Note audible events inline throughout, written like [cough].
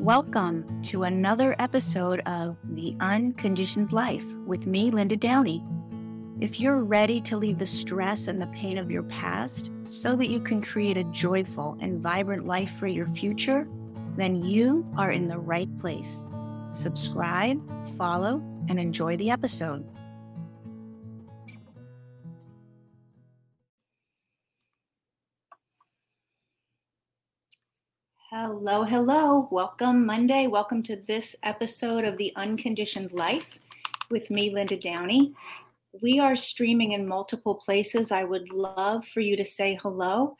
Welcome to another episode of The Unconditioned Life with me, Linda Downey. If you're ready to leave the stress and the pain of your past so that you can create a joyful and vibrant life for your future, then you are in the right place. Subscribe, follow, and enjoy the episode. Hello, hello. Welcome Monday. Welcome to this episode of The Unconditioned Life with me, Linda Downey. We are streaming in multiple places. I would love for you to say hello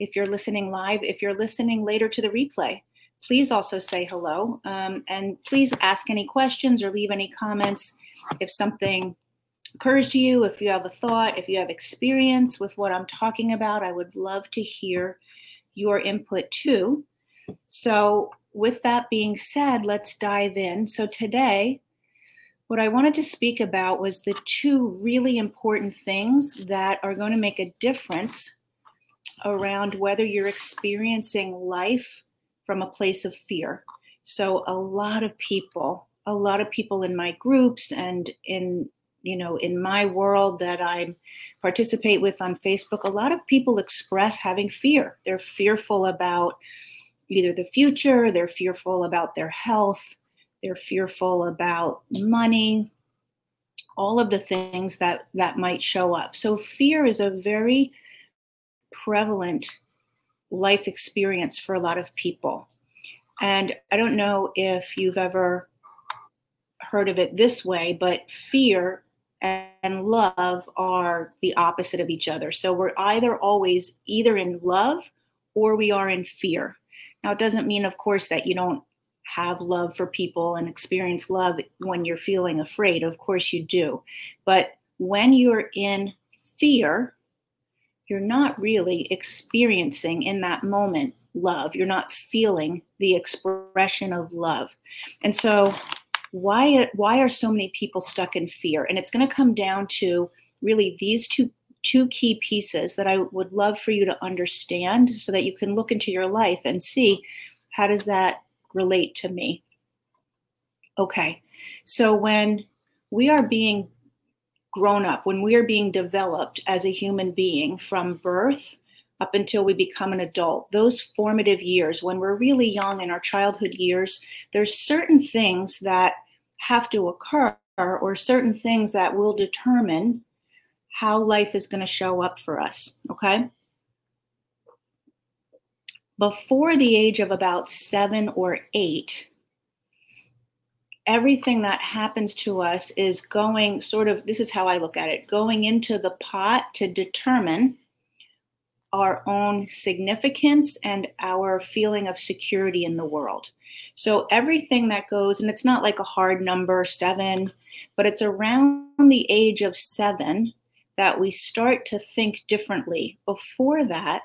if you're listening live. If you're listening later to the replay, please also say hello. Um, and please ask any questions or leave any comments if something occurs to you, if you have a thought, if you have experience with what I'm talking about. I would love to hear your input too. So, with that being said, let's dive in. So, today, what I wanted to speak about was the two really important things that are going to make a difference around whether you're experiencing life from a place of fear. So, a lot of people, a lot of people in my groups and in you know in my world that i participate with on facebook a lot of people express having fear they're fearful about either the future, they're fearful about their health, they're fearful about money, all of the things that that might show up. So fear is a very prevalent life experience for a lot of people. And I don't know if you've ever heard of it this way, but fear and love are the opposite of each other. So we're either always either in love or we are in fear. Now, it doesn't mean, of course, that you don't have love for people and experience love when you're feeling afraid. Of course, you do. But when you're in fear, you're not really experiencing in that moment love. You're not feeling the expression of love. And so, why why are so many people stuck in fear? And it's going to come down to really these two two key pieces that I would love for you to understand so that you can look into your life and see how does that relate to me. Okay. So when we are being grown up, when we are being developed as a human being from birth up until we become an adult, those formative years, when we're really young in our childhood years, there's certain things that have to occur or certain things that will determine how life is going to show up for us. Okay. Before the age of about seven or eight, everything that happens to us is going sort of, this is how I look at it, going into the pot to determine our own significance and our feeling of security in the world. So everything that goes, and it's not like a hard number, seven, but it's around the age of seven that we start to think differently. Before that,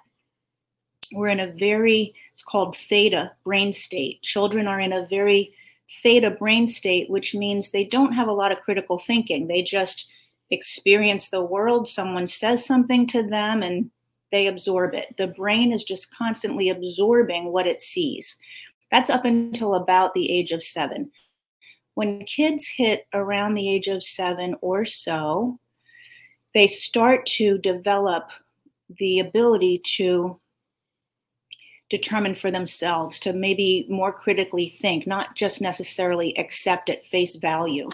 we're in a very, it's called theta brain state. Children are in a very theta brain state, which means they don't have a lot of critical thinking. They just experience the world. Someone says something to them and they absorb it. The brain is just constantly absorbing what it sees. That's up until about the age of seven. When kids hit around the age of seven or so, they start to develop the ability to determine for themselves, to maybe more critically think, not just necessarily accept at face value,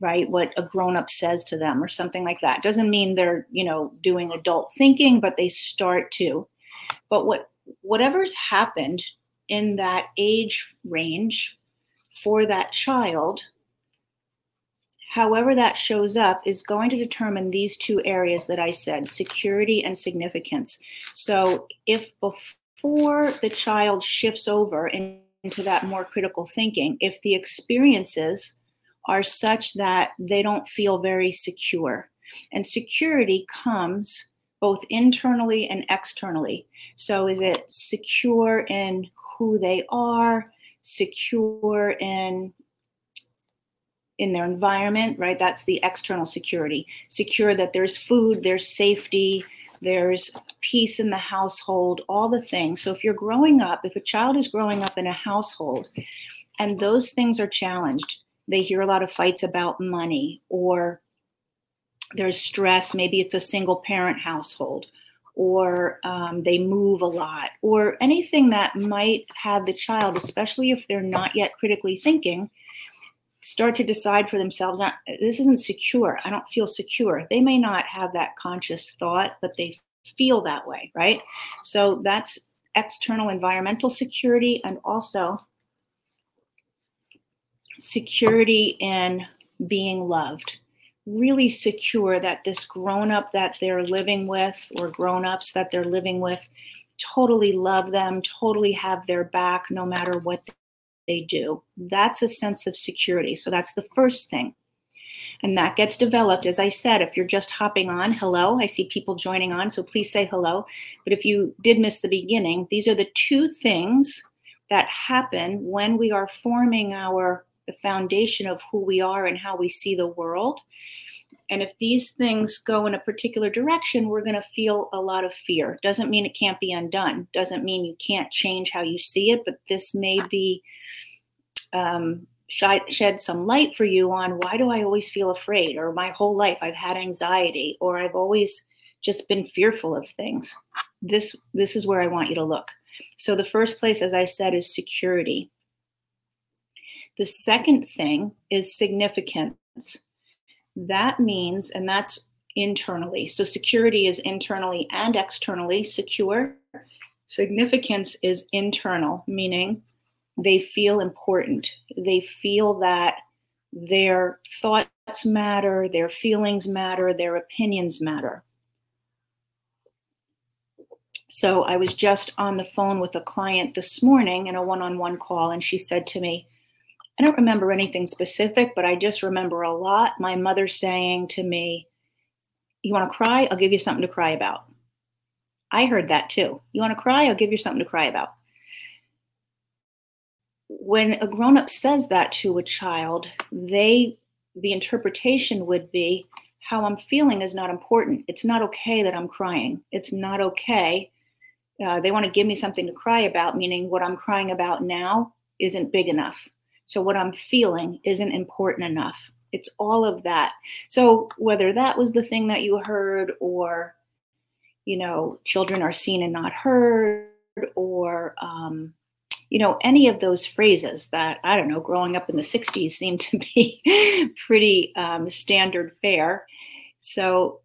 right? What a grown up says to them or something like that. Doesn't mean they're, you know, doing adult thinking, but they start to. But what whatever's happened in that age range for that child however that shows up is going to determine these two areas that I said security and significance. So if before the child shifts over into that more critical thinking, if the experiences are such that they don't feel very secure, and security comes both internally and externally. So is it secure in who they are, secure in in their environment, right? That's the external security. Secure that there's food, there's safety, there's peace in the household, all the things. So if you're growing up, if a child is growing up in a household and those things are challenged, they hear a lot of fights about money or there's stress, maybe it's a single parent household or um, they move a lot or anything that might have the child, especially if they're not yet critically thinking, start to decide for themselves this isn't secure. I don't feel secure. They may not have that conscious thought but they feel that way right? So that's external environmental security and also security in being loved. Really secure that this grown up that they're living with or grown ups that they're living with totally love them totally have their back no matter what they do. That's a sense of security. So that's the first thing. And that gets developed, as I said, if you're just hopping on, hello, I see people joining on, so please say hello. But if you did miss the beginning, these are the two things that happen when we are forming our the foundation of who we are and how we see the world. And if these things go in a particular direction, we're going to feel a lot of fear. Doesn't mean it can't be undone. Doesn't mean you can't change how you see it, but this may be um, shed some light for you on why do I always feel afraid, or my whole life I've had anxiety, or I've always just been fearful of things. This this is where I want you to look. So the first place, as I said, is security. The second thing is significance. That means, and that's internally. So security is internally and externally secure. Significance is internal, meaning they feel important. They feel that their thoughts matter, their feelings matter, their opinions matter. So I was just on the phone with a client this morning in a one on one call, and she said to me, I don't remember anything specific, but I just remember a lot my mother saying to me, You want to cry? I'll give you something to cry about. I heard that too. You want to cry? I'll give you something to cry about when a grown up says that to a child, they the interpretation would be how I'm feeling is not important. It's not okay that I'm crying. It's not okay. Uh, they want to give me something to cry about, meaning what I'm crying about now isn't big enough. So what I'm feeling isn't important enough. It's all of that. So whether that was the thing that you heard, or you know, children are seen and not heard, or um, you know, any of those phrases that, I don't know, growing up in the 60s seemed to be [laughs] pretty um, standard fare. So,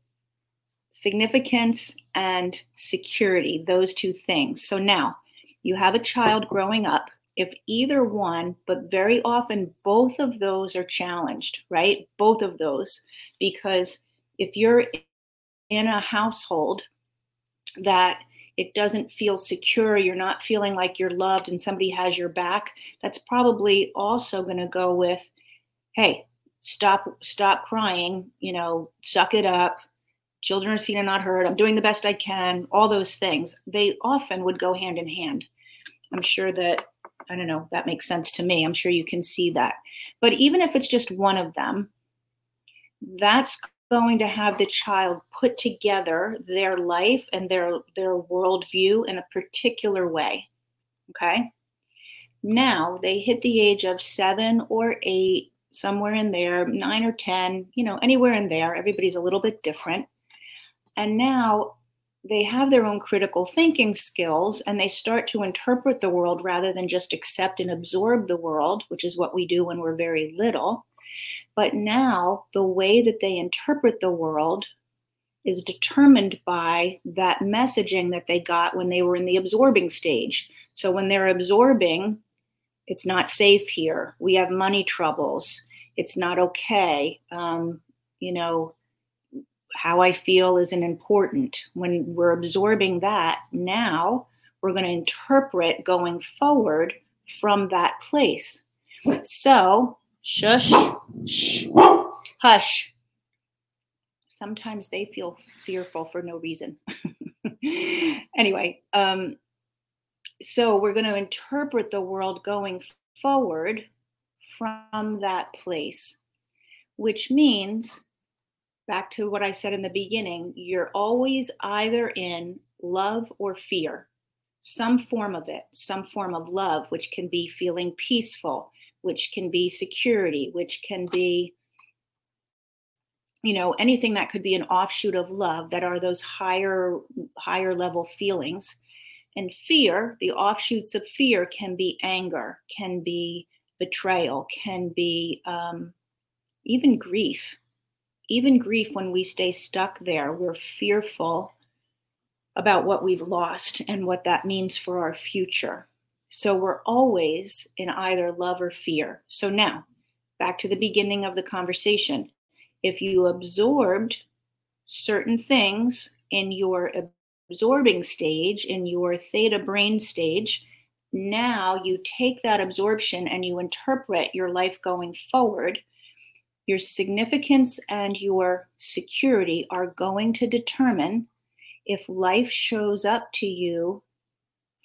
significance and security, those two things. So, now you have a child growing up. If either one, but very often both of those are challenged, right? Both of those. Because if you're in a household that it doesn't feel secure, you're not feeling like you're loved and somebody has your back, that's probably also going to go with, hey, stop stop crying, you know, suck it up. Children are seen and not heard. I'm doing the best I can. All those things. They often would go hand in hand. I'm sure that I don't know, that makes sense to me. I'm sure you can see that. But even if it's just one of them, that's going to have the child put together their life and their their worldview in a particular way okay now they hit the age of seven or eight somewhere in there nine or ten you know anywhere in there everybody's a little bit different and now they have their own critical thinking skills and they start to interpret the world rather than just accept and absorb the world which is what we do when we're very little but now the way that they interpret the world is determined by that messaging that they got when they were in the absorbing stage. So when they're absorbing, it's not safe here. We have money troubles. It's not okay. Um, you know, how I feel isn't important. When we're absorbing that, now we're going to interpret going forward from that place. So Shush. Shh. Hush. Sometimes they feel fearful for no reason. [laughs] anyway, um, so we're going to interpret the world going forward from that place, which means back to what I said in the beginning, you're always either in love or fear, some form of it, some form of love, which can be feeling peaceful, which can be security, which can be you know anything that could be an offshoot of love that are those higher higher level feelings. And fear the offshoots of fear can be anger can be betrayal can be um, even grief even grief, when we stay stuck there, we're fearful about what we've lost and what that means for our future. So we're always in either love or fear. So now, back to the beginning of the conversation. If you absorbed certain things in your absorbing stage, in your theta brain stage, now you take that absorption and you interpret your life going forward your significance and your security are going to determine if life shows up to you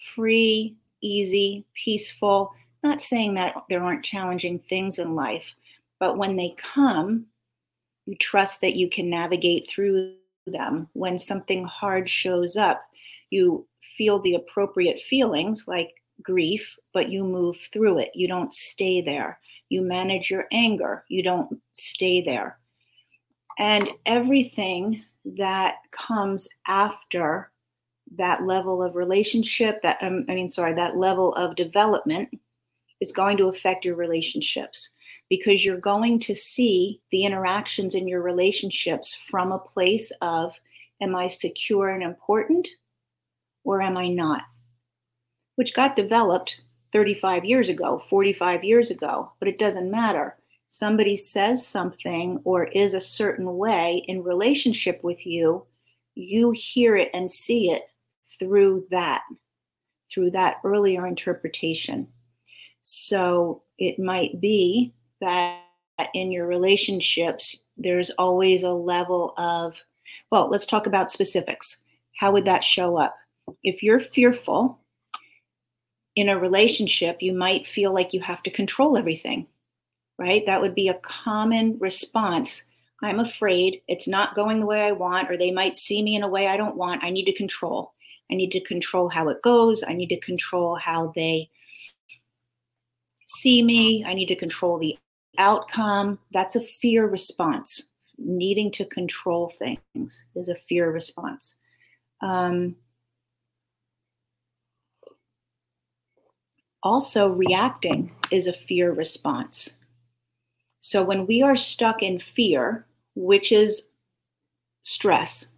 free, easy, peaceful. Not saying that there aren't challenging things in life, but when they come, you trust that you can navigate through them. When something hard shows up, you feel the appropriate feelings like grief, but you move through it. You don't stay there. You manage your anger. You don't stay there. And everything that comes after that level of relationship, that um, I mean, sorry, that level of development is going to affect your relationships because you're going to see the interactions in your relationships from a place of, am I secure and important or am I not? Which got developed 35 years ago, 45 years ago, but it doesn't matter. Somebody says something or is a certain way in relationship with you, you hear it and see it through that, through that earlier interpretation. So it might be that in your relationships, there's always a level of, well, let's talk about specifics. How would that show up? If you're fearful, in a relationship, you might feel like you have to control everything, right? That would be a common response. I'm afraid it's not going the way I want, or they might see me in a way I don't want. I need to control. I need to control how it goes. I need to control how they see me. I need to control the outcome. That's a fear response. Needing to control things is a fear response. Um, also reacting is a fear response. So when we are stuck in fear, which is stress,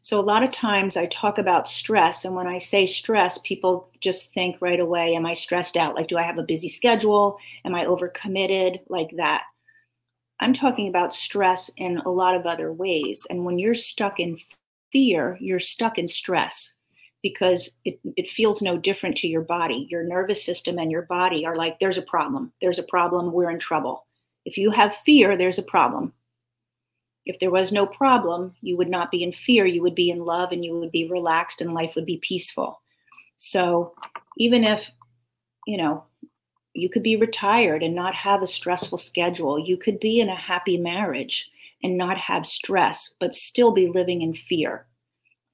so a lot of times I talk about stress, and when I say stress, people just think right away, am I stressed out? Like, do I have a busy schedule? Am I overcommitted? Like that. I'm talking about stress in a lot of other ways. And when you're stuck in fear, you're stuck in stress because it, it feels no different to your body. Your nervous system and your body are like, there's a problem. There's a problem. We're in trouble. If you have fear, there's a problem. If there was no problem, you would not be in fear. You would be in love and you would be relaxed and life would be peaceful. So even if, you know, you could be retired and not have a stressful schedule, you could be in a happy marriage and not have stress, but still be living in fear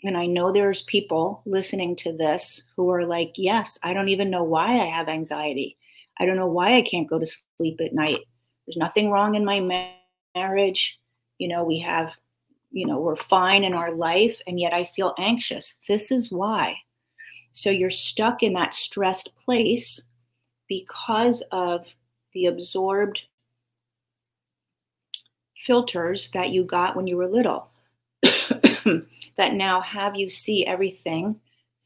and I know there's people listening to this who are like, yes, I don't even know why I have anxiety. I don't know why I can't go to sleep at night. There's nothing wrong in my marriage. You know, we have, you know, we're fine in our life, and yet I feel anxious. This is why. So you're stuck in that stressed place because of the absorbed filters that you got when you were little. [coughs] that now have you see everything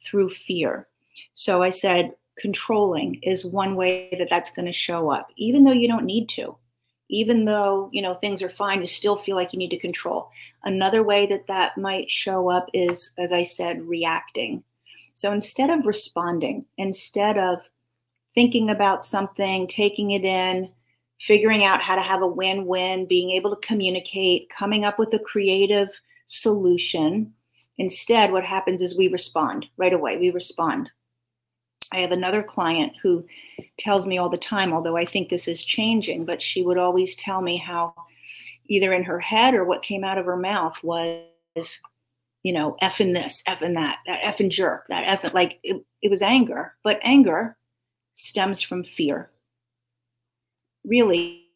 through fear. So I said, controlling is one way that that's going to show up, even though you don't need to. Even though you know things are fine, you still feel like you need to control. Another way that that might show up is, as I said, reacting. So instead of responding, instead of thinking about something, taking it in, figuring out how to have a win win, being able to communicate, coming up with a creative solution. Instead, what happens is we respond right away. We respond. I have another client who tells me all the time, although I think this is changing, but she would always tell me how either in her head or what came out of her mouth was, you know, effing this, effing that, that effing jerk, that effing, like it, it was anger. But anger stems from fear. Really,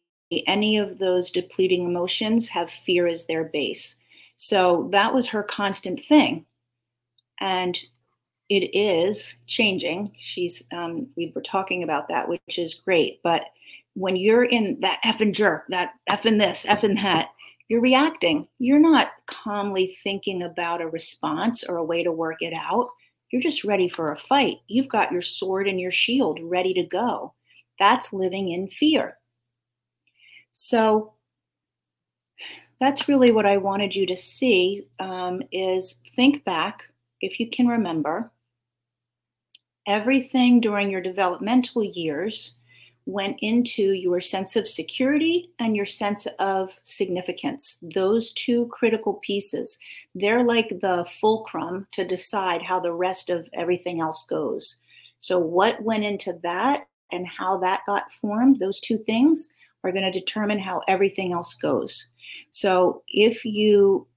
any of those depleting emotions have fear as their base. So that was her constant thing. And it is changing. She's, um, we were talking about that, which is great. But when you're in that effing jerk, that effing this, effing that, you're reacting. You're not calmly thinking about a response or a way to work it out. You're just ready for a fight. You've got your sword and your shield ready to go. That's living in fear. So that's really what I wanted you to see um, is think back, if you can remember, everything during your developmental years went into your sense of security and your sense of significance. Those two critical pieces, they're like the fulcrum to decide how the rest of everything else goes. So, what went into that and how that got formed, those two things are going to determine how everything else goes. So, if you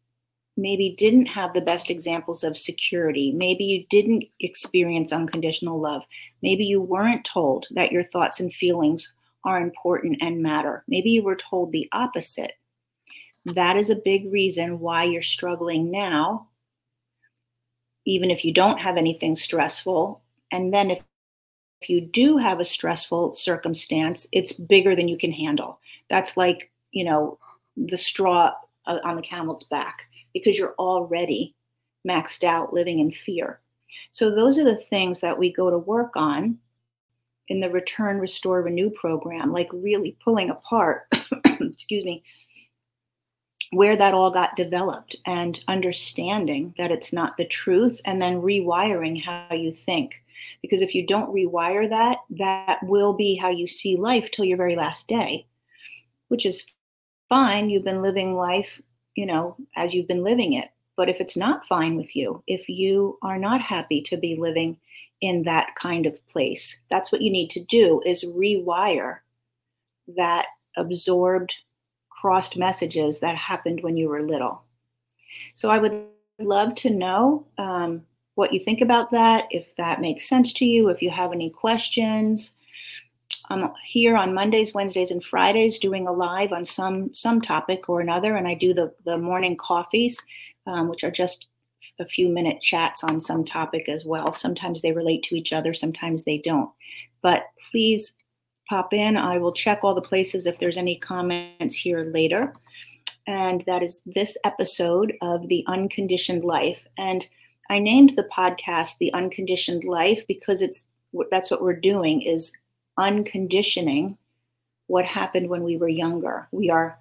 maybe didn't have the best examples of security. Maybe you didn't experience unconditional love. Maybe you weren't told that your thoughts and feelings are important and matter. Maybe you were told the opposite. That is a big reason why you're struggling now, even if you don't have anything stressful. And then if if you do have a stressful circumstance, it's bigger than you can handle. That's like, you know, the straw uh, on the camel's back because you're already maxed out living in fear. So, those are the things that we go to work on in the Return, Restore, Renew program, like really pulling apart, [coughs] excuse me, where that all got developed and understanding that it's not the truth and then rewiring how you think. Because if you don't rewire that, that will be how you see life till your very last day, which is fine. You've been living life you know, as you've been living it. But if it's not fine with you, if you are not happy to be living in that kind of place, that's what you need to do is rewire that absorbed crossed messages that happened when you were little. So I would love to know um, what you think about that, if that makes sense to you, if you have any questions. I'm here on Mondays, Wednesdays, and Fridays doing a live on some some topic or another, and I do the the morning coffees, um, which are just a few minute chats on some topic as well. Sometimes they relate to each other, sometimes they don't. But please pop in. I will check all the places if there's any comments here later. And that is this episode of The Unconditioned Life. And I named the podcast The Unconditioned Life because it's that's what we're doing is unconditioning what happened when we were younger. We are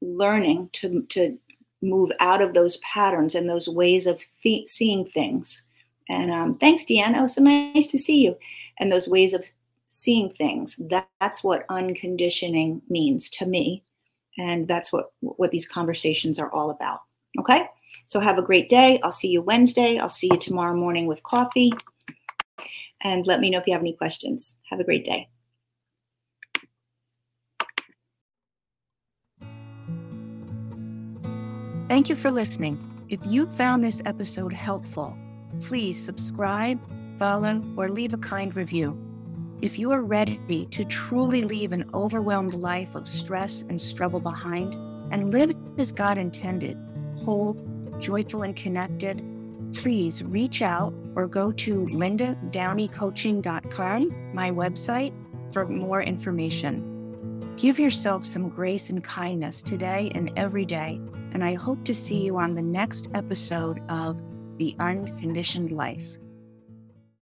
learning to, to move out of those patterns and those ways of th- seeing things. And um, thanks, Deanna. It was so nice to see you. And those ways of seeing things. That, that's what unconditioning means to me. And that's what, what these conversations are all about. Okay? So have a great day. I'll see you Wednesday. I'll see you tomorrow morning with coffee and let me know if you have any questions. Have a great day. Thank you for listening. If you found this episode helpful, please subscribe, follow, or leave a kind review. If you are ready to truly leave an overwhelmed life of stress and struggle behind and live as God intended, whole, joyful, and connected, please reach out or go to lindadowneycoaching.com, my website, for more information. Give yourself some grace and kindness today and every day, and I hope to see you on the next episode of The Unconditioned Life.